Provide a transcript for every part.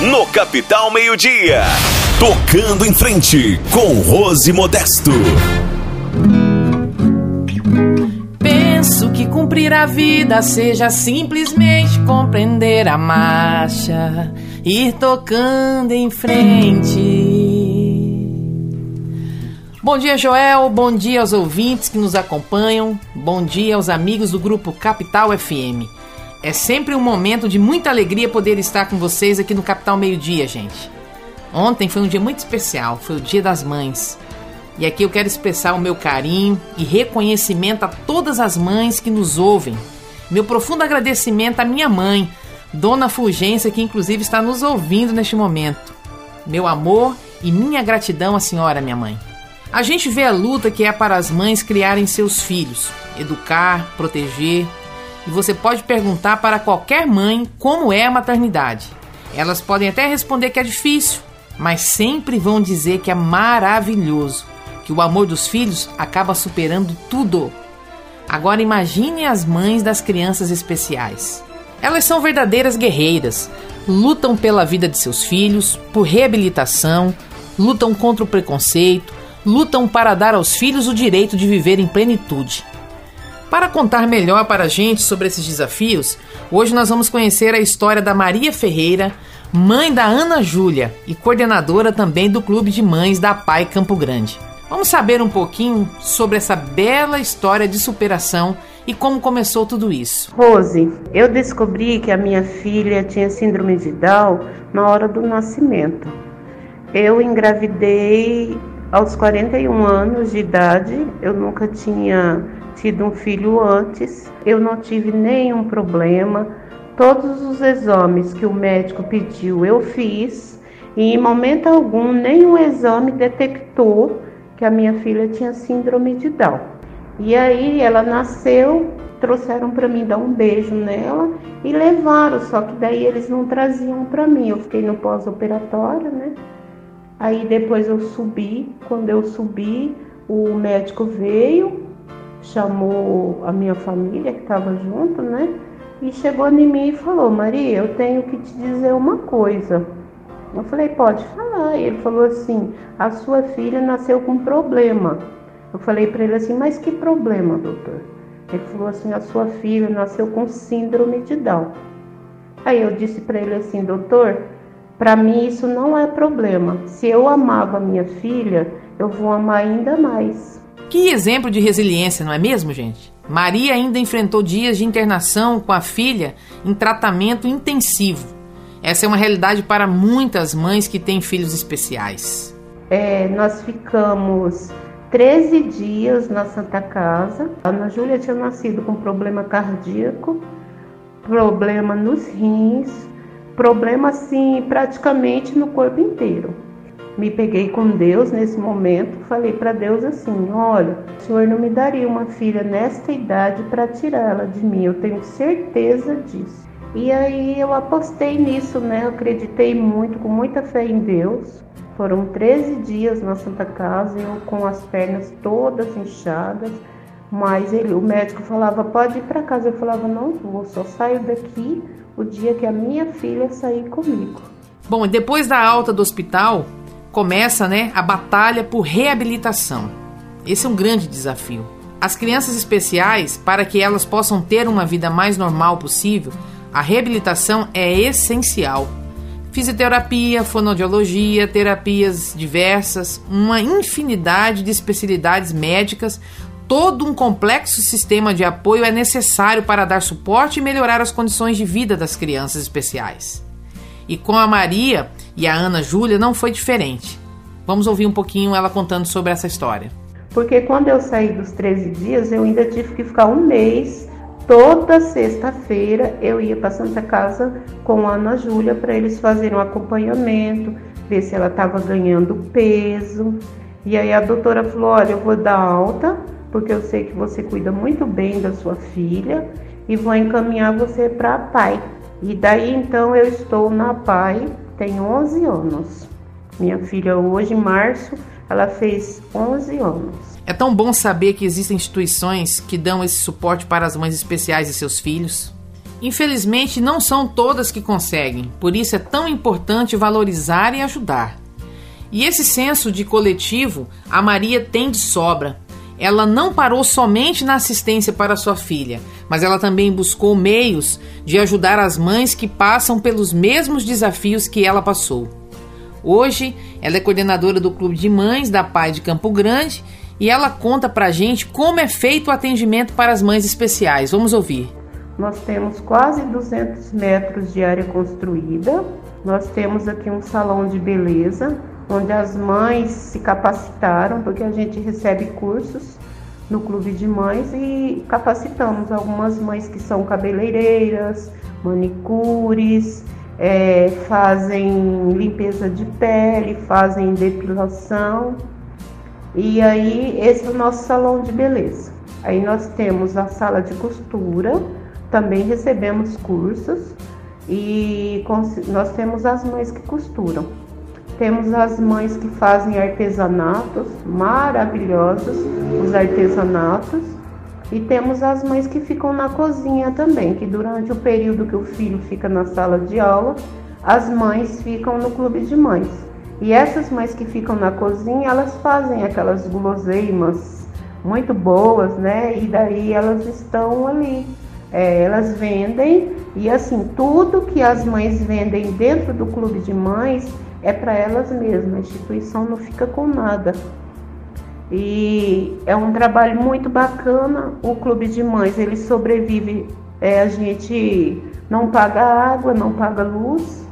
no Capital Meio-Dia. Tocando em frente com Rose Modesto. Penso que cumprir a vida seja simplesmente compreender a marcha, ir tocando em frente. Bom dia, Joel. Bom dia aos ouvintes que nos acompanham. Bom dia aos amigos do grupo Capital FM. É sempre um momento de muita alegria poder estar com vocês aqui no Capital Meio Dia, gente. Ontem foi um dia muito especial, foi o Dia das Mães. E aqui eu quero expressar o meu carinho e reconhecimento a todas as mães que nos ouvem. Meu profundo agradecimento à minha mãe, Dona Fulgência, que inclusive está nos ouvindo neste momento. Meu amor e minha gratidão à senhora, minha mãe. A gente vê a luta que é para as mães criarem seus filhos, educar, proteger, e você pode perguntar para qualquer mãe como é a maternidade. Elas podem até responder que é difícil, mas sempre vão dizer que é maravilhoso, que o amor dos filhos acaba superando tudo. Agora imagine as mães das crianças especiais. Elas são verdadeiras guerreiras, lutam pela vida de seus filhos, por reabilitação, lutam contra o preconceito, lutam para dar aos filhos o direito de viver em plenitude. Para contar melhor para a gente sobre esses desafios, hoje nós vamos conhecer a história da Maria Ferreira, mãe da Ana Júlia e coordenadora também do Clube de Mães da Pai Campo Grande. Vamos saber um pouquinho sobre essa bela história de superação e como começou tudo isso. Rose, eu descobri que a minha filha tinha síndrome de Down na hora do nascimento. Eu engravidei aos 41 anos de idade, eu nunca tinha tido um filho antes, eu não tive nenhum problema. Todos os exames que o médico pediu eu fiz e em momento algum nenhum exame detectou que a minha filha tinha síndrome de Down. E aí ela nasceu, trouxeram para mim dar um beijo nela e levaram, só que daí eles não traziam para mim. Eu fiquei no pós-operatório, né? Aí depois eu subi, quando eu subi, o médico veio, chamou a minha família que estava junto, né? E chegou em mim e falou: Maria, eu tenho que te dizer uma coisa. Eu falei: pode falar. E ele falou assim: a sua filha nasceu com problema. Eu falei para ele assim: mas que problema, doutor? Ele falou assim: a sua filha nasceu com síndrome de Down. Aí eu disse para ele assim: doutor, para mim isso não é problema. Se eu amava minha filha, eu vou amar ainda mais. Que exemplo de resiliência, não é mesmo, gente? Maria ainda enfrentou dias de internação com a filha em tratamento intensivo. Essa é uma realidade para muitas mães que têm filhos especiais. É, nós ficamos 13 dias na Santa Casa. A Ana Júlia tinha nascido com problema cardíaco, problema nos rins, problema assim praticamente no corpo inteiro me peguei com Deus nesse momento, falei para Deus assim: olha, o Senhor não me daria uma filha nesta idade para tirá-la de mim, eu tenho certeza disso. E aí eu apostei nisso, né? Eu acreditei muito, com muita fé em Deus. Foram 13 dias na Santa Casa, eu com as pernas todas inchadas, mas ele, o médico falava: pode ir para casa. Eu falava: não vou, só saio daqui o dia que a minha filha sair comigo. Bom, depois da alta do hospital, começa né, a batalha por reabilitação. Esse é um grande desafio. As crianças especiais, para que elas possam ter uma vida mais normal possível, a reabilitação é essencial. Fisioterapia, fonoaudiologia, terapias diversas, uma infinidade de especialidades médicas, todo um complexo sistema de apoio é necessário para dar suporte e melhorar as condições de vida das crianças especiais. E com a Maria e a Ana Júlia não foi diferente. Vamos ouvir um pouquinho ela contando sobre essa história. Porque quando eu saí dos 13 dias, eu ainda tive que ficar um mês. Toda sexta-feira eu ia para Santa Casa com a Ana Júlia para eles fazerem um acompanhamento, ver se ela estava ganhando peso. E aí a doutora falou: Olha, eu vou dar alta, porque eu sei que você cuida muito bem da sua filha, e vou encaminhar você para a PAI. E daí então eu estou na PAI, tenho 11 anos. Minha filha hoje, em março, ela fez 11 anos. É tão bom saber que existem instituições que dão esse suporte para as mães especiais e seus filhos. Infelizmente, não são todas que conseguem, por isso é tão importante valorizar e ajudar. E esse senso de coletivo a Maria tem de sobra. Ela não parou somente na assistência para sua filha, mas ela também buscou meios de ajudar as mães que passam pelos mesmos desafios que ela passou. Hoje, ela é coordenadora do Clube de Mães da Pai de Campo Grande e ela conta pra gente como é feito o atendimento para as mães especiais. Vamos ouvir. Nós temos quase 200 metros de área construída. Nós temos aqui um salão de beleza, onde as mães se capacitaram, porque a gente recebe cursos no clube de mães e capacitamos algumas mães que são cabeleireiras, manicures, é, fazem limpeza de pele, fazem depilação. E aí, esse é o nosso salão de beleza. Aí nós temos a sala de costura, também recebemos cursos e nós temos as mães que costuram. Temos as mães que fazem artesanatos maravilhosos, os artesanatos. E temos as mães que ficam na cozinha também, que durante o período que o filho fica na sala de aula, as mães ficam no clube de mães. E essas mães que ficam na cozinha, elas fazem aquelas guloseimas muito boas, né? E daí elas estão ali. É, elas vendem e assim, tudo que as mães vendem dentro do clube de mães é para elas mesmas. A instituição não fica com nada. E é um trabalho muito bacana. O clube de mães ele sobrevive. É, a gente não paga água, não paga luz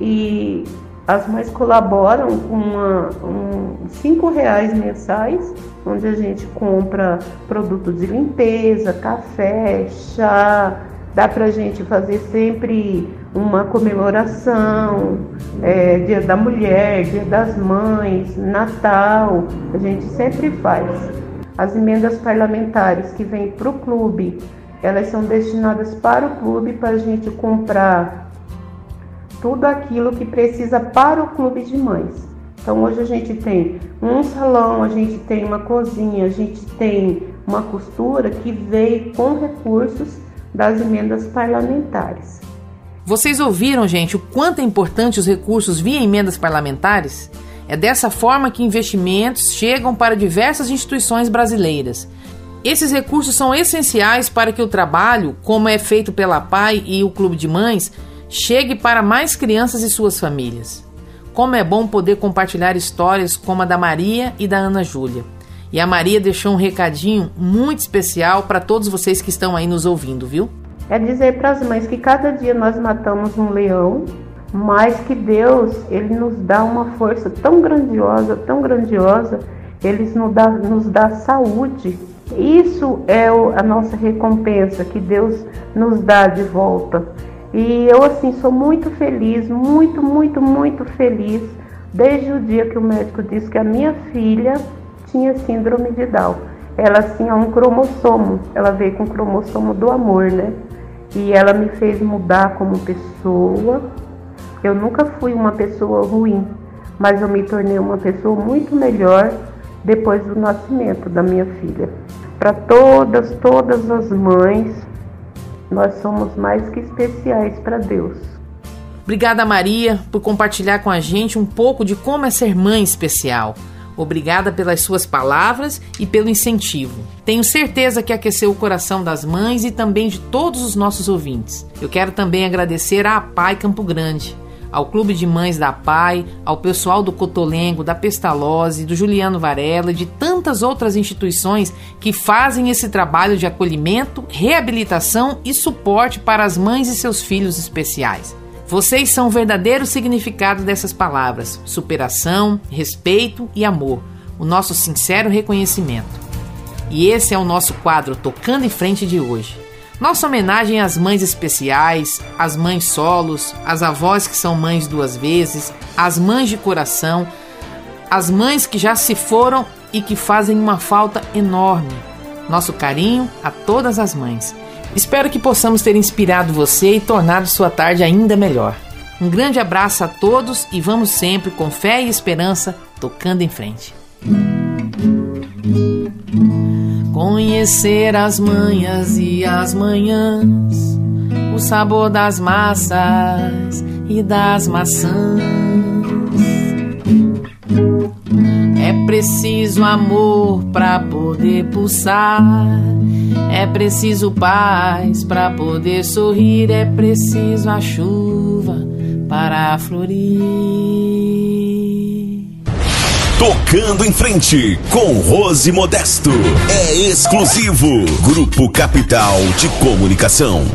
e as mães colaboram com uma, um, cinco reais mensais, onde a gente compra produtos de limpeza, café, chá, dá para a gente fazer sempre uma comemoração, é, Dia da Mulher, Dia das Mães, Natal, a gente sempre faz. As emendas parlamentares que vêm para o clube, elas são destinadas para o clube para a gente comprar tudo aquilo que precisa para o clube de mães. Então hoje a gente tem um salão, a gente tem uma cozinha, a gente tem uma costura que veio com recursos das emendas parlamentares. Vocês ouviram, gente, o quanto é importante os recursos via emendas parlamentares? É dessa forma que investimentos chegam para diversas instituições brasileiras. Esses recursos são essenciais para que o trabalho, como é feito pela PAI e o Clube de Mães, chegue para mais crianças e suas famílias. Como é bom poder compartilhar histórias como a da Maria e da Ana Júlia. E a Maria deixou um recadinho muito especial para todos vocês que estão aí nos ouvindo, viu? É dizer para as mães que cada dia nós matamos um leão, mas que Deus, ele nos dá uma força tão grandiosa, tão grandiosa, ele nos dá, nos dá saúde. Isso é a nossa recompensa que Deus nos dá de volta. E eu assim sou muito feliz, muito, muito, muito feliz desde o dia que o médico disse que a minha filha tinha síndrome de Down. Ela tinha um cromossomo, ela veio com o cromossomo do amor, né? E ela me fez mudar como pessoa. Eu nunca fui uma pessoa ruim, mas eu me tornei uma pessoa muito melhor depois do nascimento da minha filha. Para todas, todas as mães, nós somos mais que especiais para Deus. Obrigada, Maria, por compartilhar com a gente um pouco de como é ser mãe especial. Obrigada pelas suas palavras e pelo incentivo. Tenho certeza que aqueceu o coração das mães e também de todos os nossos ouvintes. Eu quero também agradecer à Pai Campo Grande ao Clube de Mães da PAI, ao pessoal do Cotolengo, da Pestalozzi, do Juliano Varela e de tantas outras instituições que fazem esse trabalho de acolhimento, reabilitação e suporte para as mães e seus filhos especiais. Vocês são o verdadeiro significado dessas palavras: superação, respeito e amor. O nosso sincero reconhecimento. E esse é o nosso quadro Tocando em Frente de hoje. Nossa homenagem às mães especiais, às mães solos, às avós que são mães duas vezes, às mães de coração, às mães que já se foram e que fazem uma falta enorme. Nosso carinho a todas as mães. Espero que possamos ter inspirado você e tornado sua tarde ainda melhor. Um grande abraço a todos e vamos sempre com fé e esperança tocando em frente. Conhecer as manhas e as manhãs, o sabor das massas e das maçãs. É preciso amor para poder pulsar. É preciso paz para poder sorrir. É preciso a chuva para florir. Tocando em frente com Rose Modesto. É exclusivo. Grupo Capital de Comunicação.